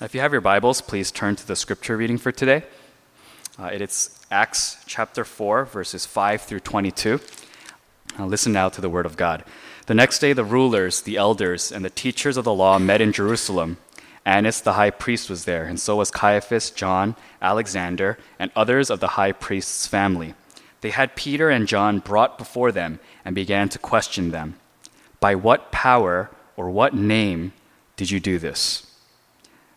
If you have your Bibles, please turn to the scripture reading for today. Uh, it is Acts chapter 4, verses 5 through 22. Now listen now to the word of God. The next day, the rulers, the elders, and the teachers of the law met in Jerusalem. Annas the high priest was there, and so was Caiaphas, John, Alexander, and others of the high priest's family. They had Peter and John brought before them and began to question them. By what power or what name did you do this?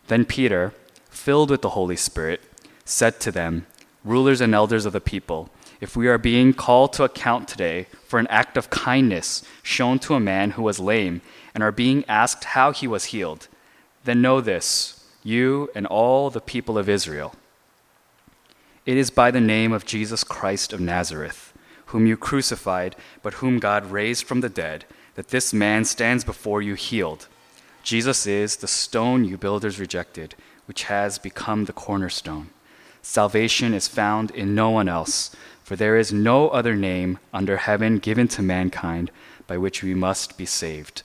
Then Peter, filled with the Holy Spirit, said to them, Rulers and elders of the people, if we are being called to account today for an act of kindness shown to a man who was lame and are being asked how he was healed, then know this, you and all the people of Israel. It is by the name of Jesus Christ of Nazareth, whom you crucified, but whom God raised from the dead, that this man stands before you healed. Jesus is the stone you builders rejected, which has become the cornerstone. Salvation is found in no one else, for there is no other name under heaven given to mankind by which we must be saved.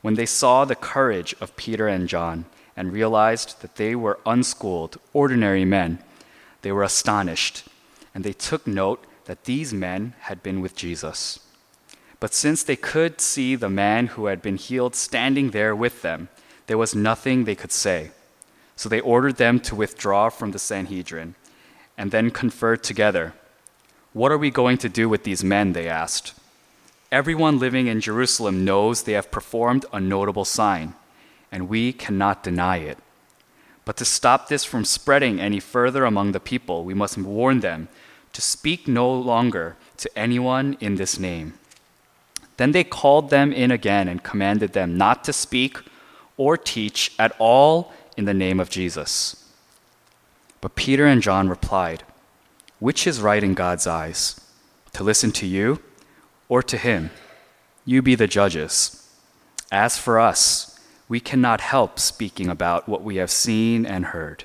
When they saw the courage of Peter and John and realized that they were unschooled, ordinary men, they were astonished, and they took note that these men had been with Jesus. But since they could see the man who had been healed standing there with them, there was nothing they could say. So they ordered them to withdraw from the Sanhedrin and then conferred together. What are we going to do with these men? They asked. Everyone living in Jerusalem knows they have performed a notable sign, and we cannot deny it. But to stop this from spreading any further among the people, we must warn them to speak no longer to anyone in this name. Then they called them in again and commanded them not to speak or teach at all in the name of Jesus. But Peter and John replied, Which is right in God's eyes? To listen to you or to him? You be the judges. As for us, we cannot help speaking about what we have seen and heard.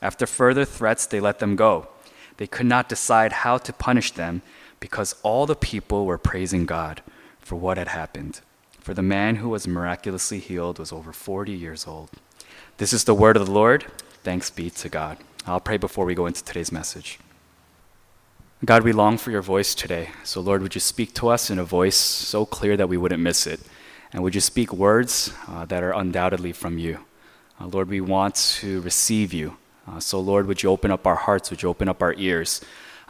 After further threats, they let them go. They could not decide how to punish them because all the people were praising God for what had happened. For the man who was miraculously healed was over 40 years old. This is the word of the Lord. Thanks be to God. I'll pray before we go into today's message. God, we long for your voice today. So, Lord, would you speak to us in a voice so clear that we wouldn't miss it? And would you speak words uh, that are undoubtedly from you? Uh, Lord, we want to receive you. Uh, so, Lord, would you open up our hearts? Would you open up our ears?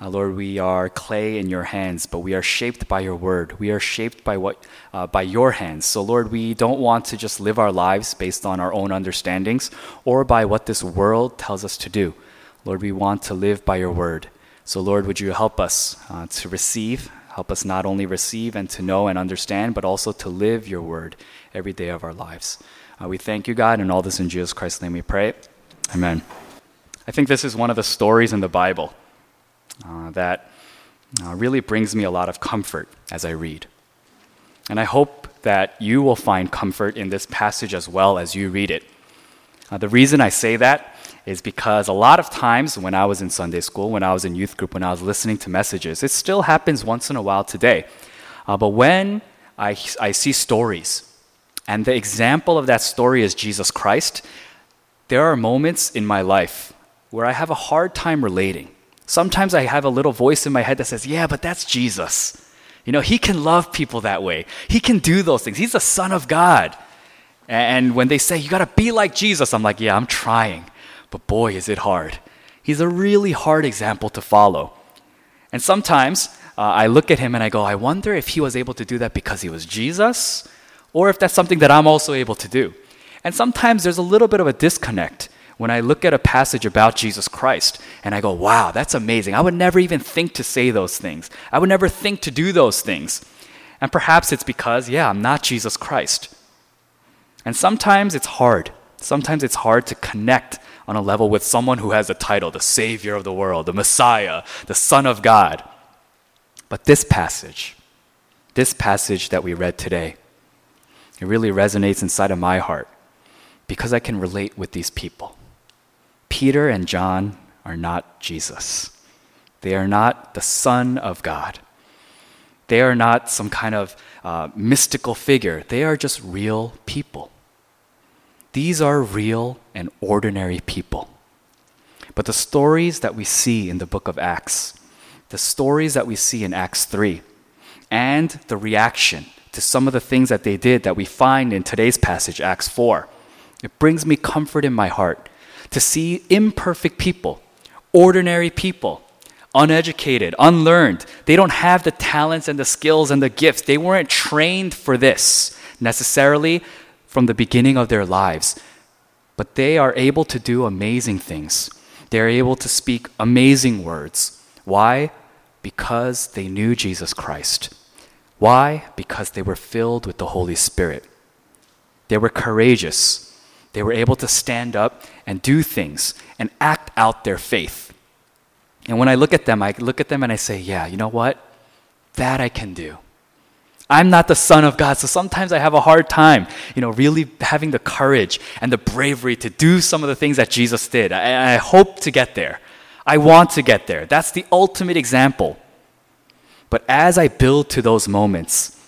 Uh, Lord, we are clay in your hands, but we are shaped by your word. We are shaped by what, uh, by your hands. So, Lord, we don't want to just live our lives based on our own understandings or by what this world tells us to do. Lord, we want to live by your word. So, Lord, would you help us uh, to receive, help us not only receive and to know and understand, but also to live your word every day of our lives. Uh, we thank you, God, and all this in Jesus Christ's name we pray. Amen. I think this is one of the stories in the Bible uh, that uh, really brings me a lot of comfort as I read. And I hope that you will find comfort in this passage as well as you read it. Uh, the reason I say that is because a lot of times when I was in Sunday school, when I was in youth group, when I was listening to messages, it still happens once in a while today. Uh, but when I, I see stories, and the example of that story is Jesus Christ, there are moments in my life where I have a hard time relating. Sometimes I have a little voice in my head that says, Yeah, but that's Jesus. You know, he can love people that way. He can do those things. He's the Son of God. And when they say, You got to be like Jesus, I'm like, Yeah, I'm trying. But boy, is it hard. He's a really hard example to follow. And sometimes uh, I look at him and I go, I wonder if he was able to do that because he was Jesus, or if that's something that I'm also able to do. And sometimes there's a little bit of a disconnect when I look at a passage about Jesus Christ and I go, wow, that's amazing. I would never even think to say those things. I would never think to do those things. And perhaps it's because, yeah, I'm not Jesus Christ. And sometimes it's hard. Sometimes it's hard to connect on a level with someone who has a title, the Savior of the world, the Messiah, the Son of God. But this passage, this passage that we read today, it really resonates inside of my heart because I can relate with these people. Peter and John are not Jesus. They are not the Son of God. They are not some kind of uh, mystical figure. They are just real people. These are real and ordinary people. But the stories that we see in the book of Acts, the stories that we see in Acts 3, and the reaction to some of the things that they did that we find in today's passage, Acts 4, it brings me comfort in my heart to see imperfect people, ordinary people, uneducated, unlearned. They don't have the talents and the skills and the gifts. They weren't trained for this necessarily from the beginning of their lives. But they are able to do amazing things. They're able to speak amazing words. Why? Because they knew Jesus Christ. Why? Because they were filled with the Holy Spirit. They were courageous. They were able to stand up and do things and act out their faith. And when I look at them, I look at them and I say, yeah, you know what? That I can do. I'm not the son of God, so sometimes I have a hard time, you know, really having the courage and the bravery to do some of the things that Jesus did. I, I hope to get there. I want to get there. That's the ultimate example. But as I build to those moments,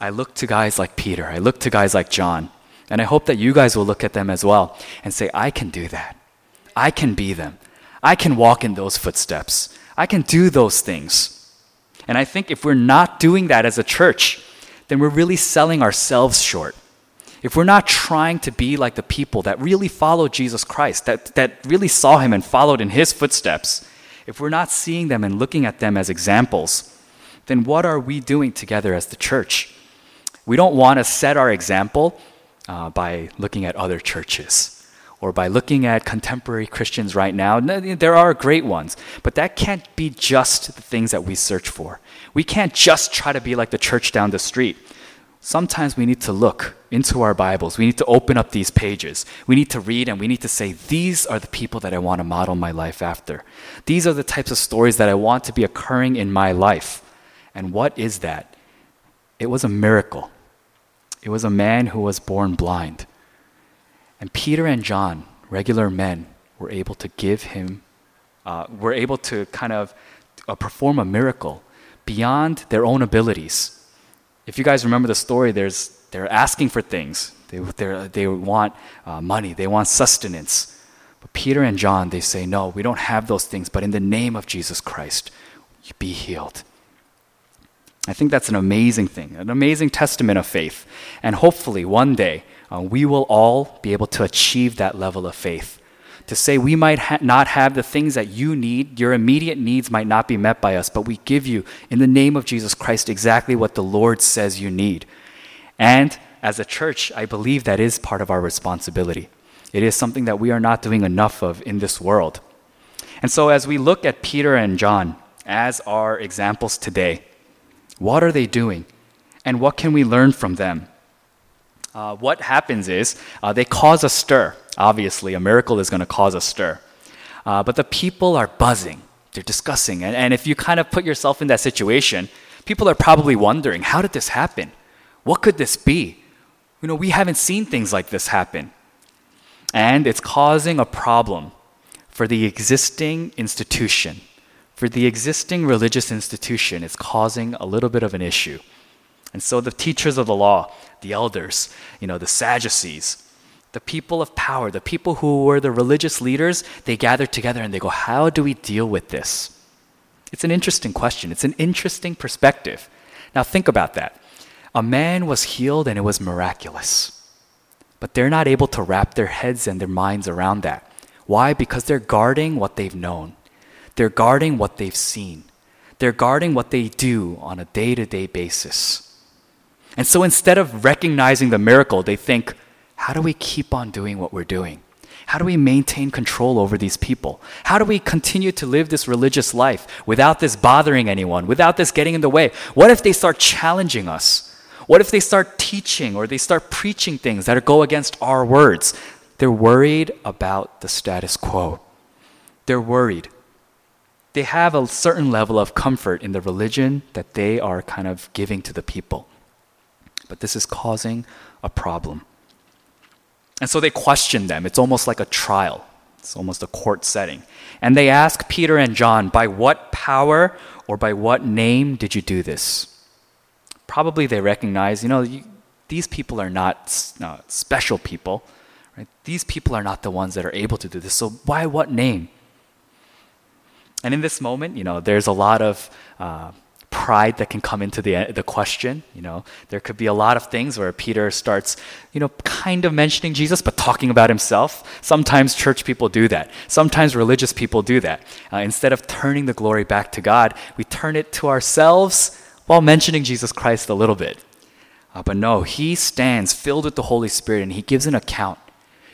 I look to guys like Peter, I look to guys like John, and I hope that you guys will look at them as well and say, I can do that. I can be them. I can walk in those footsteps. I can do those things. And I think if we're not doing that as a church, then we're really selling ourselves short. If we're not trying to be like the people that really follow Jesus Christ, that, that really saw him and followed in his footsteps, if we're not seeing them and looking at them as examples, then what are we doing together as the church? We don't want to set our example uh, by looking at other churches or by looking at contemporary Christians right now. There are great ones, but that can't be just the things that we search for. We can't just try to be like the church down the street. Sometimes we need to look into our Bibles. We need to open up these pages. We need to read and we need to say, These are the people that I want to model my life after. These are the types of stories that I want to be occurring in my life. And what is that? It was a miracle. It was a man who was born blind. And Peter and John, regular men, were able to give him, uh, were able to kind of uh, perform a miracle beyond their own abilities. If you guys remember the story, there's, they're asking for things. They, they want uh, money, they want sustenance. But Peter and John, they say, No, we don't have those things, but in the name of Jesus Christ, be healed. I think that's an amazing thing, an amazing testament of faith. And hopefully, one day, uh, we will all be able to achieve that level of faith. To say we might ha- not have the things that you need, your immediate needs might not be met by us, but we give you, in the name of Jesus Christ, exactly what the Lord says you need. And as a church, I believe that is part of our responsibility. It is something that we are not doing enough of in this world. And so, as we look at Peter and John as our examples today, what are they doing? And what can we learn from them? Uh, what happens is uh, they cause a stir. Obviously, a miracle is going to cause a stir. Uh, but the people are buzzing, they're discussing. And, and if you kind of put yourself in that situation, people are probably wondering how did this happen? What could this be? You know, we haven't seen things like this happen. And it's causing a problem for the existing institution. For the existing religious institution, it's causing a little bit of an issue. And so the teachers of the law, the elders, you know, the Sadducees, the people of power, the people who were the religious leaders, they gathered together and they go, How do we deal with this? It's an interesting question. It's an interesting perspective. Now, think about that. A man was healed and it was miraculous. But they're not able to wrap their heads and their minds around that. Why? Because they're guarding what they've known, they're guarding what they've seen, they're guarding what they do on a day to day basis. And so instead of recognizing the miracle, they think, how do we keep on doing what we're doing? How do we maintain control over these people? How do we continue to live this religious life without this bothering anyone, without this getting in the way? What if they start challenging us? What if they start teaching or they start preaching things that go against our words? They're worried about the status quo. They're worried. They have a certain level of comfort in the religion that they are kind of giving to the people but this is causing a problem. And so they question them. It's almost like a trial. It's almost a court setting. And they ask Peter and John, By what power or by what name did you do this? Probably they recognize, you know, you, these people are not special people. Right? These people are not the ones that are able to do this. So why what name? And in this moment, you know, there's a lot of uh, pride that can come into the, the question. You know, there could be a lot of things where Peter starts, you know, kind of mentioning Jesus, but talking about himself. Sometimes church people do that. Sometimes religious people do that. Uh, instead of turning the glory back to God, we turn it to ourselves while mentioning Jesus Christ a little bit. Uh, but no, he stands filled with the Holy Spirit and he gives an account.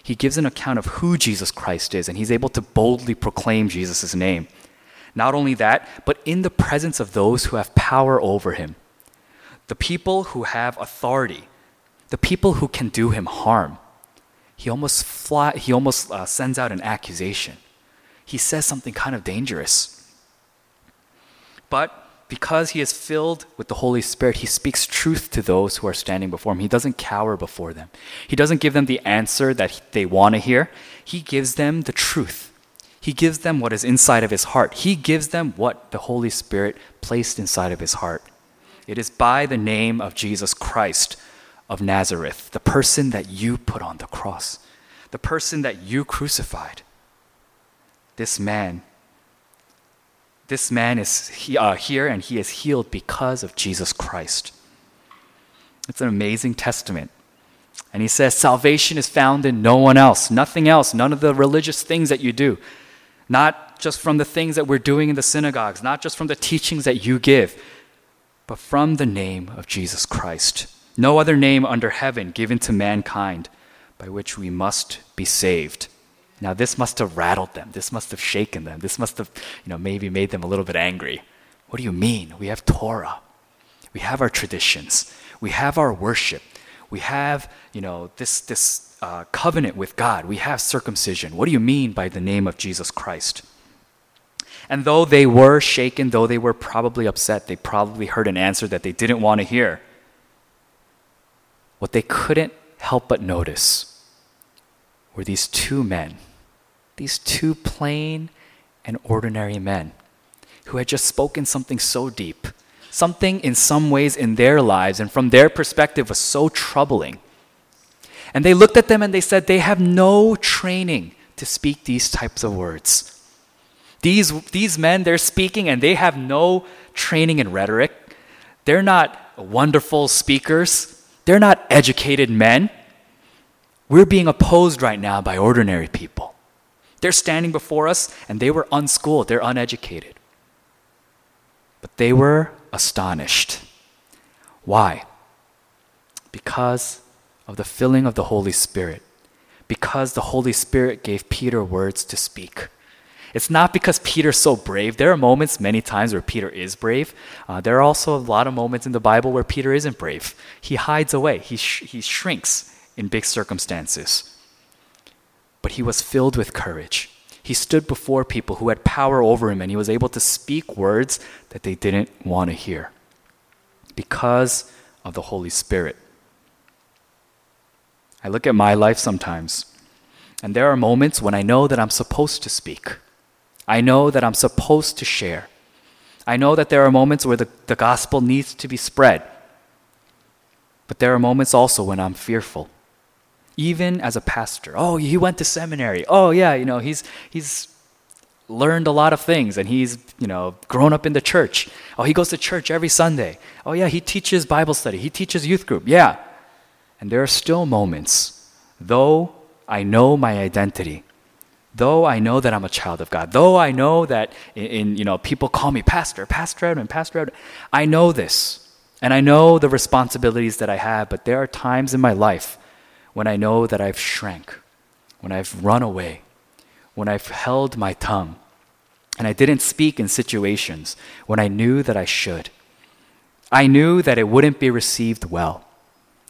He gives an account of who Jesus Christ is, and he's able to boldly proclaim Jesus' name. Not only that, but in the presence of those who have power over him, the people who have authority, the people who can do him harm. He almost, fly, he almost uh, sends out an accusation. He says something kind of dangerous. But because he is filled with the Holy Spirit, he speaks truth to those who are standing before him. He doesn't cower before them. He doesn't give them the answer that they want to hear. He gives them the truth. He gives them what is inside of his heart. He gives them what the Holy Spirit placed inside of his heart. It is by the name of Jesus Christ of Nazareth, the person that you put on the cross, the person that you crucified. This man, this man is he, uh, here and he is healed because of Jesus Christ. It's an amazing testament. And he says, Salvation is found in no one else, nothing else, none of the religious things that you do not just from the things that we're doing in the synagogues, not just from the teachings that you give, but from the name of Jesus Christ. No other name under heaven given to mankind by which we must be saved. Now, this must have rattled them. This must have shaken them. This must have, you know, maybe made them a little bit angry. What do you mean? We have Torah. We have our traditions. We have our worship. We have, you know, this, this uh, covenant with God. We have circumcision. What do you mean by the name of Jesus Christ? And though they were shaken, though they were probably upset, they probably heard an answer that they didn't want to hear. What they couldn't help but notice were these two men, these two plain and ordinary men who had just spoken something so deep, something in some ways in their lives and from their perspective was so troubling and they looked at them and they said, they have no training to speak these types of words. These, these men, they're speaking and they have no training in rhetoric. They're not wonderful speakers. They're not educated men. We're being opposed right now by ordinary people. They're standing before us and they were unschooled, they're uneducated. But they were astonished. Why? Because of the filling of the Holy Spirit because the Holy Spirit gave Peter words to speak. It's not because Peter's so brave. There are moments, many times, where Peter is brave. Uh, there are also a lot of moments in the Bible where Peter isn't brave. He hides away, he, sh- he shrinks in big circumstances. But he was filled with courage. He stood before people who had power over him, and he was able to speak words that they didn't want to hear because of the Holy Spirit. I look at my life sometimes, and there are moments when I know that I'm supposed to speak. I know that I'm supposed to share. I know that there are moments where the, the gospel needs to be spread. But there are moments also when I'm fearful. Even as a pastor. Oh, he went to seminary. Oh, yeah, you know, he's, he's learned a lot of things and he's, you know, grown up in the church. Oh, he goes to church every Sunday. Oh, yeah, he teaches Bible study. He teaches youth group. Yeah. And there are still moments, though I know my identity, though I know that I'm a child of God, though I know that in, in you know people call me pastor, pastor Edwin, pastor Edwin, I know this. And I know the responsibilities that I have, but there are times in my life when I know that I've shrank, when I've run away, when I've held my tongue, and I didn't speak in situations when I knew that I should. I knew that it wouldn't be received well.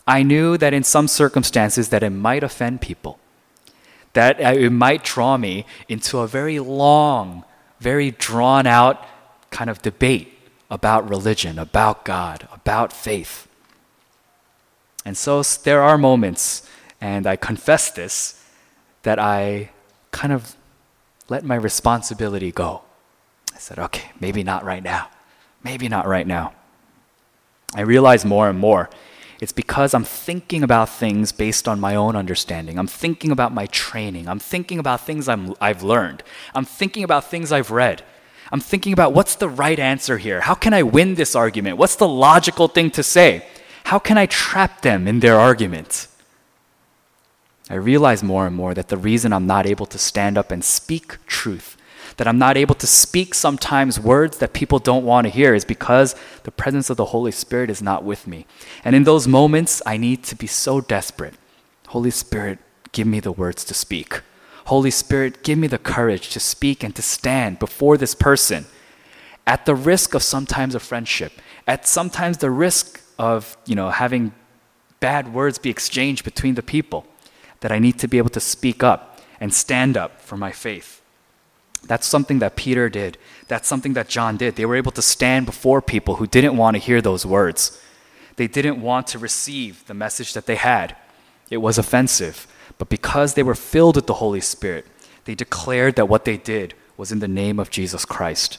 I knew that in some circumstances that it might offend people, that it might draw me into a very long, very drawn out kind of debate about religion, about God, about faith. And so there are moments, and I confess this, that I kind of let my responsibility go. I said, okay, maybe not right now. Maybe not right now. I realize more and more it's because I'm thinking about things based on my own understanding. I'm thinking about my training. I'm thinking about things I'm, I've learned. I'm thinking about things I've read. I'm thinking about what's the right answer here? How can I win this argument? What's the logical thing to say? How can I trap them in their argument? I realize more and more that the reason I'm not able to stand up and speak truth that I'm not able to speak sometimes words that people don't want to hear is because the presence of the Holy Spirit is not with me. And in those moments, I need to be so desperate. Holy Spirit, give me the words to speak. Holy Spirit, give me the courage to speak and to stand before this person at the risk of sometimes a friendship, at sometimes the risk of, you know, having bad words be exchanged between the people, that I need to be able to speak up and stand up for my faith. That's something that Peter did. That's something that John did. They were able to stand before people who didn't want to hear those words. They didn't want to receive the message that they had. It was offensive. But because they were filled with the Holy Spirit, they declared that what they did was in the name of Jesus Christ.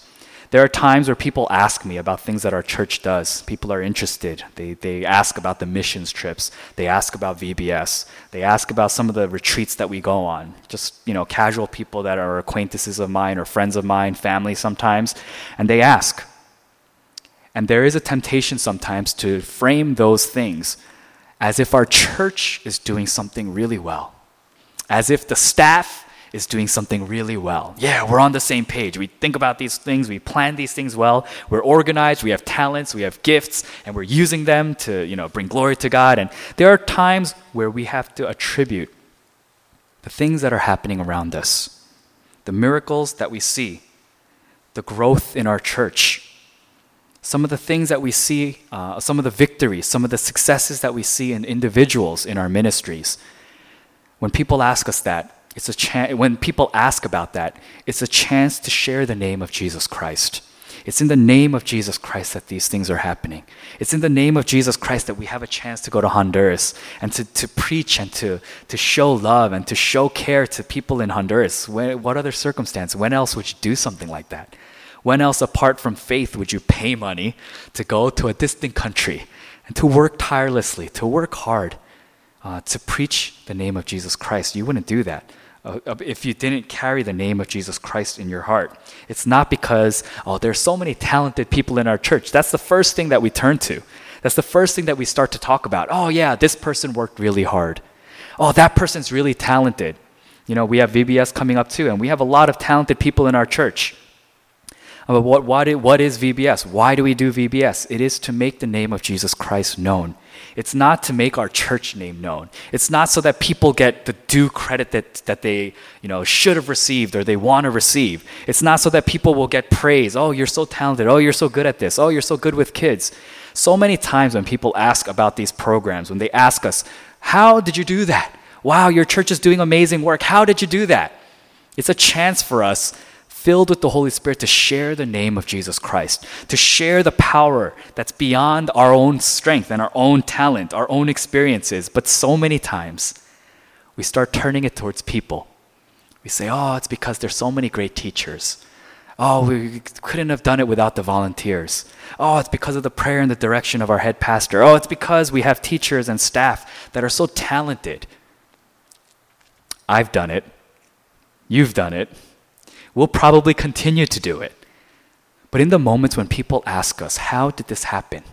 There are times where people ask me about things that our church does. People are interested. They, they ask about the missions trips. They ask about VBS. They ask about some of the retreats that we go on. Just, you know, casual people that are acquaintances of mine or friends of mine, family sometimes. And they ask. And there is a temptation sometimes to frame those things as if our church is doing something really well, as if the staff is doing something really well. Yeah, we're on the same page. We think about these things, we plan these things well. We're organized, we have talents, we have gifts, and we're using them to, you know, bring glory to God. And there are times where we have to attribute the things that are happening around us, the miracles that we see, the growth in our church, some of the things that we see, uh, some of the victories, some of the successes that we see in individuals in our ministries. When people ask us that, it's a chance, when people ask about that, it's a chance to share the name of Jesus Christ. It's in the name of Jesus Christ that these things are happening. It's in the name of Jesus Christ that we have a chance to go to Honduras and to, to preach and to, to show love and to show care to people in Honduras. When, what other circumstance? When else would you do something like that? When else, apart from faith, would you pay money to go to a distant country and to work tirelessly, to work hard, uh, to preach the name of Jesus Christ? You wouldn't do that if you didn't carry the name of Jesus Christ in your heart. It's not because, oh, there's so many talented people in our church. That's the first thing that we turn to. That's the first thing that we start to talk about. Oh, yeah, this person worked really hard. Oh, that person's really talented. You know, we have VBS coming up too, and we have a lot of talented people in our church. Uh, but what, what is VBS? Why do we do VBS? It is to make the name of Jesus Christ known. It's not to make our church name known. It's not so that people get the due credit that, that they you know, should have received or they want to receive. It's not so that people will get praise. Oh, you're so talented. Oh, you're so good at this. Oh, you're so good with kids. So many times when people ask about these programs, when they ask us, How did you do that? Wow, your church is doing amazing work. How did you do that? It's a chance for us filled with the Holy Spirit to share the name of Jesus Christ, to share the power that's beyond our own strength and our own talent, our own experiences. But so many times, we start turning it towards people. We say, oh, it's because there's so many great teachers. Oh, we couldn't have done it without the volunteers. Oh, it's because of the prayer and the direction of our head pastor. Oh, it's because we have teachers and staff that are so talented. I've done it. You've done it. We'll probably continue to do it. But in the moments when people ask us, how did this happen?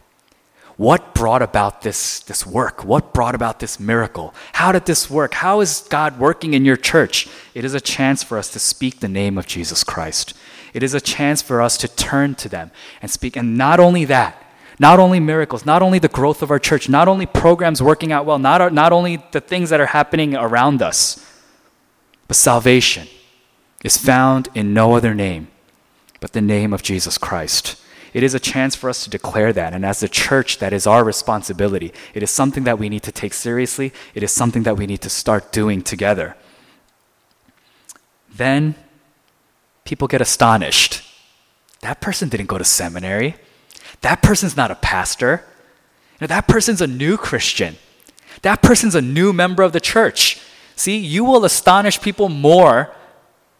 What brought about this, this work? What brought about this miracle? How did this work? How is God working in your church? It is a chance for us to speak the name of Jesus Christ. It is a chance for us to turn to them and speak. And not only that, not only miracles, not only the growth of our church, not only programs working out well, not, not only the things that are happening around us, but salvation is found in no other name but the name of Jesus Christ. It is a chance for us to declare that. And as a church, that is our responsibility. It is something that we need to take seriously. It is something that we need to start doing together. Then people get astonished. That person didn't go to seminary. That person's not a pastor. You know, that person's a new Christian. That person's a new member of the church. See, you will astonish people more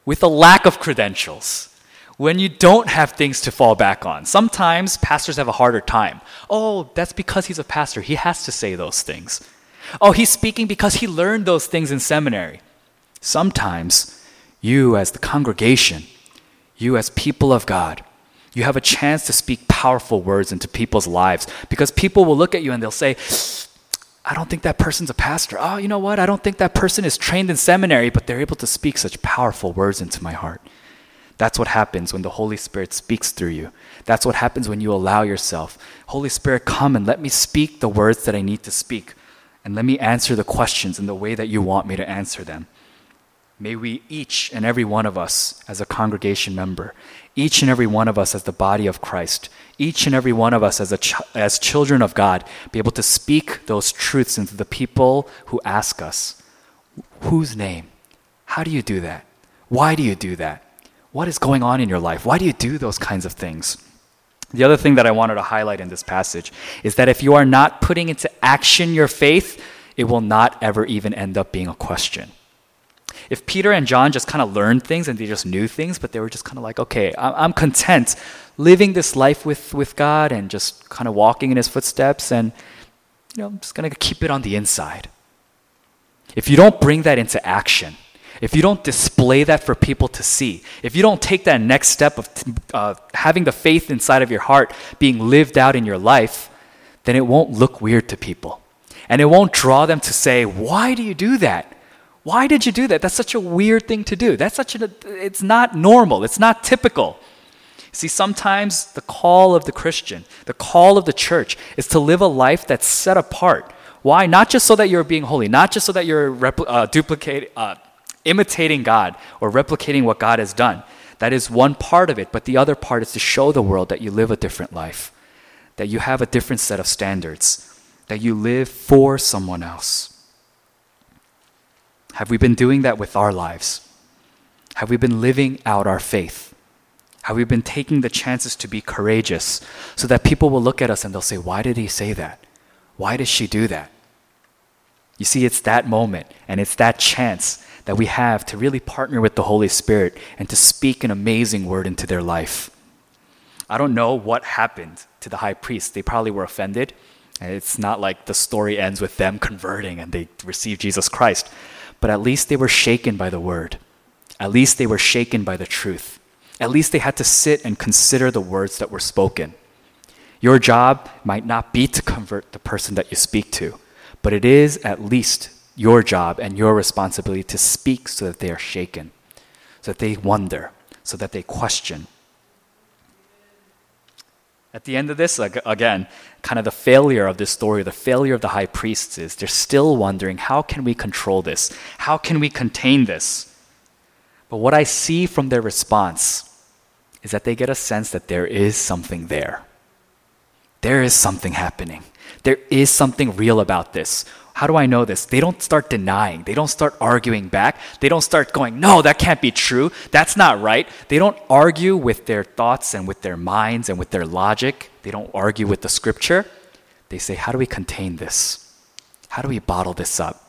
with a lack of credentials, when you don't have things to fall back on. Sometimes pastors have a harder time. Oh, that's because he's a pastor. He has to say those things. Oh, he's speaking because he learned those things in seminary. Sometimes you, as the congregation, you, as people of God, you have a chance to speak powerful words into people's lives because people will look at you and they'll say, I don't think that person's a pastor. Oh, you know what? I don't think that person is trained in seminary, but they're able to speak such powerful words into my heart. That's what happens when the Holy Spirit speaks through you. That's what happens when you allow yourself. Holy Spirit, come and let me speak the words that I need to speak. And let me answer the questions in the way that you want me to answer them. May we each and every one of us as a congregation member, each and every one of us as the body of Christ, each and every one of us as, a ch- as children of God, be able to speak those truths into the people who ask us, Whose name? How do you do that? Why do you do that? What is going on in your life? Why do you do those kinds of things? The other thing that I wanted to highlight in this passage is that if you are not putting into action your faith, it will not ever even end up being a question. If Peter and John just kind of learned things and they just knew things, but they were just kind of like, okay, I'm content living this life with, with God and just kind of walking in his footsteps and, you know, I'm just going to keep it on the inside. If you don't bring that into action, if you don't display that for people to see, if you don't take that next step of uh, having the faith inside of your heart being lived out in your life, then it won't look weird to people. And it won't draw them to say, Why do you do that? Why did you do that? That's such a weird thing to do. That's such a, it's not normal. It's not typical. See, sometimes the call of the Christian, the call of the church is to live a life that's set apart. Why? Not just so that you're being holy, not just so that you're repl- uh, duplicating, uh, imitating God or replicating what God has done. That is one part of it, but the other part is to show the world that you live a different life, that you have a different set of standards, that you live for someone else. Have we been doing that with our lives? Have we been living out our faith? Have we been taking the chances to be courageous so that people will look at us and they'll say, Why did he say that? Why did she do that? You see, it's that moment and it's that chance that we have to really partner with the Holy Spirit and to speak an amazing word into their life. I don't know what happened to the high priest. They probably were offended. It's not like the story ends with them converting and they receive Jesus Christ. But at least they were shaken by the word. At least they were shaken by the truth. At least they had to sit and consider the words that were spoken. Your job might not be to convert the person that you speak to, but it is at least your job and your responsibility to speak so that they are shaken, so that they wonder, so that they question. At the end of this, again, kind of the failure of this story, the failure of the high priests is they're still wondering how can we control this? How can we contain this? But what I see from their response is that they get a sense that there is something there. There is something happening. There is something real about this. How do I know this? They don't start denying. They don't start arguing back. They don't start going, no, that can't be true. That's not right. They don't argue with their thoughts and with their minds and with their logic. They don't argue with the scripture. They say, how do we contain this? How do we bottle this up?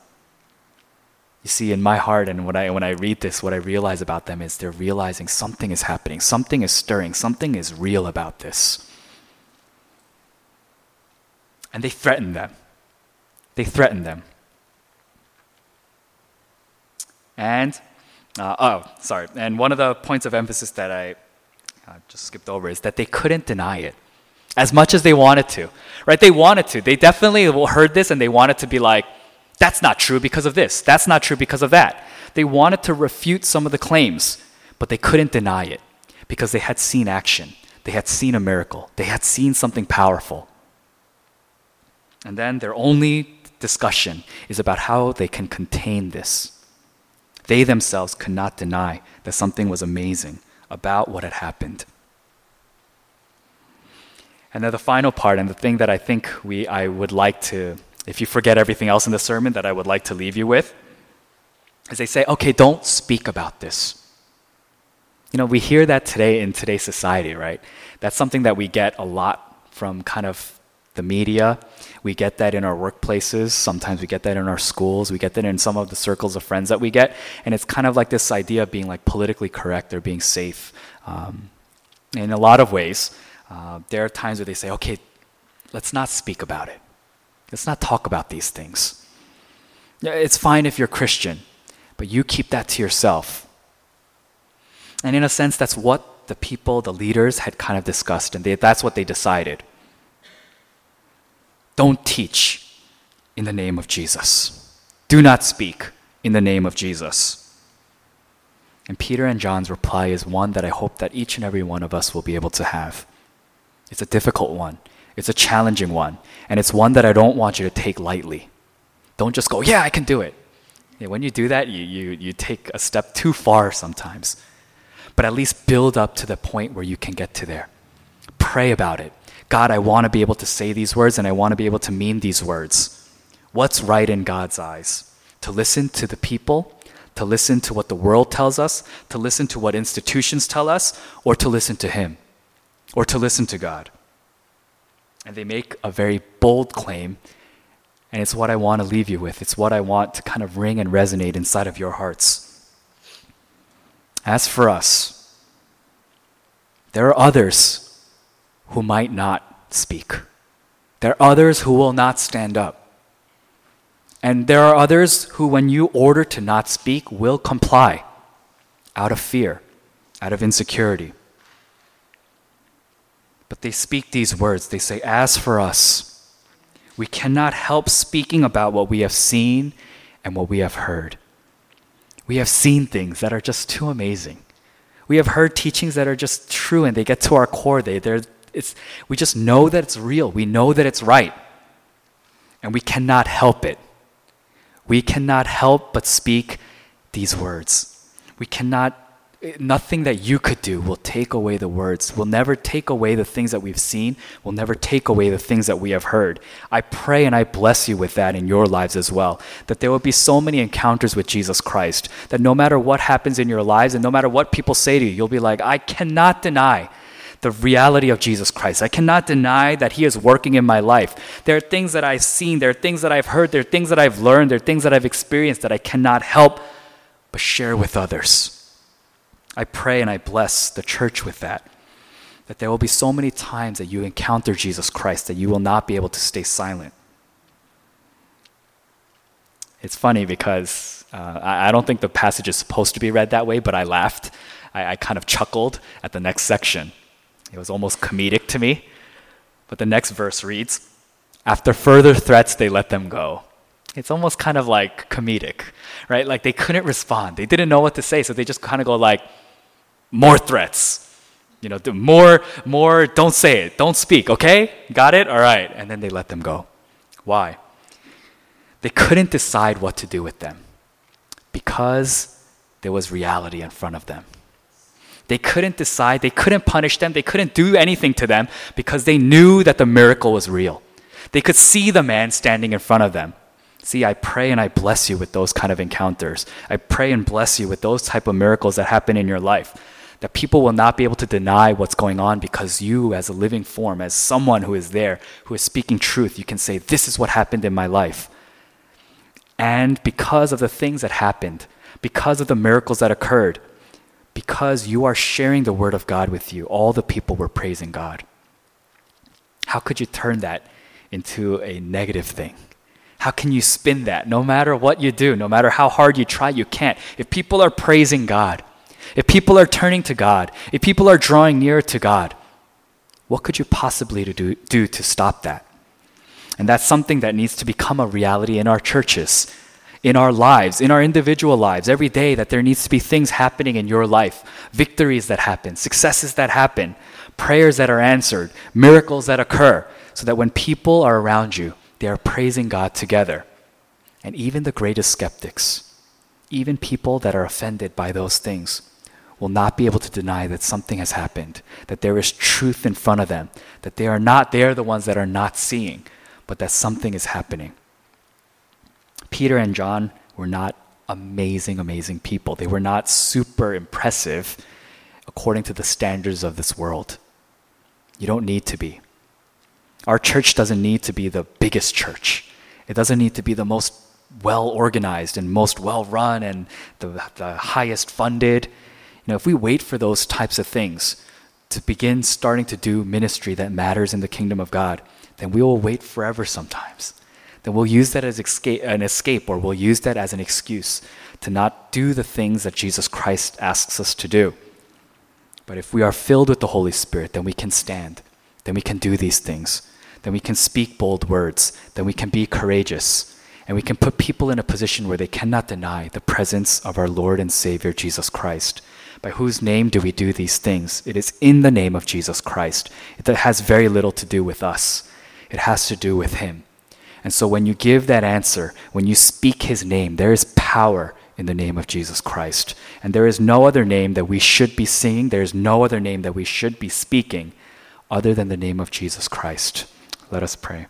You see, in my heart, and when I, when I read this, what I realize about them is they're realizing something is happening, something is stirring, something is real about this. And they threaten them. They threatened them. And, uh, oh, sorry. And one of the points of emphasis that I uh, just skipped over is that they couldn't deny it as much as they wanted to, right? They wanted to. They definitely heard this and they wanted to be like, that's not true because of this. That's not true because of that. They wanted to refute some of the claims, but they couldn't deny it because they had seen action. They had seen a miracle. They had seen something powerful. And then their only discussion is about how they can contain this. They themselves could not deny that something was amazing about what had happened. And then the final part, and the thing that I think we, I would like to, if you forget everything else in the sermon, that I would like to leave you with, is they say, okay, don't speak about this. You know, we hear that today in today's society, right? That's something that we get a lot from kind of the media. We get that in our workplaces. Sometimes we get that in our schools. We get that in some of the circles of friends that we get. And it's kind of like this idea of being like politically correct or being safe. Um, in a lot of ways, uh, there are times where they say, okay, let's not speak about it. Let's not talk about these things. It's fine if you're Christian, but you keep that to yourself. And in a sense, that's what the people, the leaders, had kind of discussed, and they, that's what they decided. Don't teach in the name of Jesus. Do not speak in the name of Jesus. And Peter and John's reply is one that I hope that each and every one of us will be able to have. It's a difficult one. It's a challenging one. And it's one that I don't want you to take lightly. Don't just go, yeah, I can do it. Yeah, when you do that, you, you, you take a step too far sometimes. But at least build up to the point where you can get to there. Pray about it. God, I want to be able to say these words and I want to be able to mean these words. What's right in God's eyes? To listen to the people, to listen to what the world tells us, to listen to what institutions tell us, or to listen to Him, or to listen to God. And they make a very bold claim, and it's what I want to leave you with. It's what I want to kind of ring and resonate inside of your hearts. As for us, there are others who might not speak. There are others who will not stand up. And there are others who, when you order to not speak, will comply out of fear, out of insecurity. But they speak these words. They say, As for us, we cannot help speaking about what we have seen and what we have heard. We have seen things that are just too amazing. We have heard teachings that are just true and they get to our core. They, they're, it's, we just know that it's real. We know that it's right. And we cannot help it. We cannot help but speak these words. We cannot, eh, nothing that you could do will take away the words, will never take away the things that we've seen, will never take away the things that we have heard. I pray and I bless you with that in your lives as well. That there will be so many encounters with Jesus Christ that no matter what happens in your lives and no matter what people say to you, you'll be like, I cannot deny the reality of Jesus Christ. I cannot deny that He is working in my life. There are things that I've seen, there are things that I've heard, there are things that I've learned, there are things that I've experienced that I cannot help but share with others. I pray and I bless the church with that. That there will be so many times that you encounter Jesus Christ that you will not be able to stay silent. It's funny because uh, I, don't think the passage is supposed to be read that way, but I laughed. I, I kind of chuckled at the next section. It was almost comedic to me. But the next verse reads After further threats, they let them go. It's almost kind of like comedic, right? Like they couldn't respond. They didn't know what to say, so they just kind of go like, more threats. You know, more, more, don't say it, don't speak, okay? Got it? All right. And then they let them go. Why? They couldn't decide what to do with them because there was reality in front of them. They couldn't decide, they couldn't punish them, they couldn't do anything to them because they knew that the miracle was real. They could see the man standing in front of them. See, I pray and I bless you with those kind of encounters. I pray and bless you with those type of miracles that happen in your life. That people will not be able to deny what's going on because you, as a living form, as someone who is there, who is speaking truth, you can say, This is what happened in my life. And because of the things that happened, because of the miracles that occurred, because you are sharing the word of God with you, all the people were praising God. How could you turn that into a negative thing? How can you spin that? No matter what you do, no matter how hard you try, you can't. If people are praising God, if people are turning to God, if people are drawing near to God, what could you possibly do, do to stop that? And that's something that needs to become a reality in our churches in our lives, in our individual lives, every day, that there needs to be things happening in your life victories that happen, successes that happen, prayers that are answered, miracles that occur, so that when people are around you, they are praising God together. And even the greatest skeptics, even people that are offended by those things, will not be able to deny that something has happened, that there is truth in front of them, that they are not, they are the ones that are not seeing, but that something is happening. Peter and John were not amazing, amazing people. They were not super impressive according to the standards of this world. You don't need to be. Our church doesn't need to be the biggest church. It doesn't need to be the most well organized and most well run and the, the highest funded. You know, if we wait for those types of things to begin starting to do ministry that matters in the kingdom of God, then we will wait forever sometimes. Then we'll use that as escape, an escape or we'll use that as an excuse to not do the things that Jesus Christ asks us to do. But if we are filled with the Holy Spirit, then we can stand. Then we can do these things. Then we can speak bold words. Then we can be courageous. And we can put people in a position where they cannot deny the presence of our Lord and Savior Jesus Christ. By whose name do we do these things? It is in the name of Jesus Christ. It has very little to do with us, it has to do with Him. And so when you give that answer, when you speak His name, there is power in the name of Jesus Christ. And there is no other name that we should be singing, there is no other name that we should be speaking other than the name of Jesus Christ. Let us pray.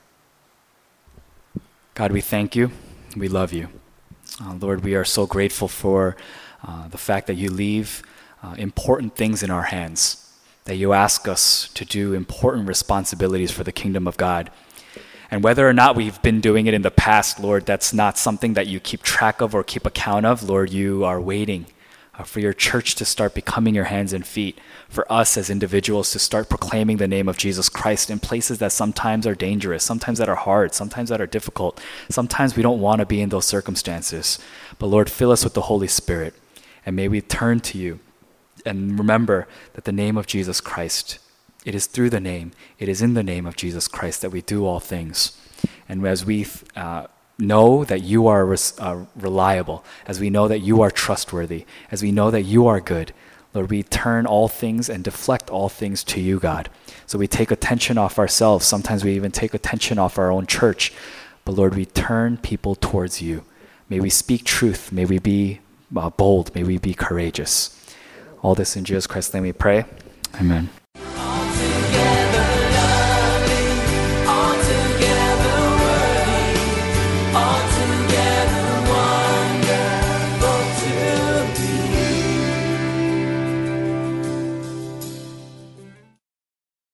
God, we thank you. We love you. Uh, Lord, we are so grateful for uh, the fact that you leave uh, important things in our hands, that you ask us to do important responsibilities for the kingdom of God. And whether or not we've been doing it in the past, Lord, that's not something that you keep track of or keep account of. Lord, you are waiting uh, for your church to start becoming your hands and feet, for us as individuals to start proclaiming the name of Jesus Christ in places that sometimes are dangerous, sometimes that are hard, sometimes that are difficult. Sometimes we don't want to be in those circumstances. But Lord, fill us with the Holy Spirit, and may we turn to you and remember that the name of Jesus Christ it is through the name, it is in the name of Jesus Christ that we do all things. And as we uh, know that you are res- uh, reliable, as we know that you are trustworthy, as we know that you are good, Lord, we turn all things and deflect all things to you, God. So we take attention off ourselves. Sometimes we even take attention off our own church. But Lord, we turn people towards you. May we speak truth. May we be uh, bold. May we be courageous. All this in Jesus Christ's name we pray. Amen.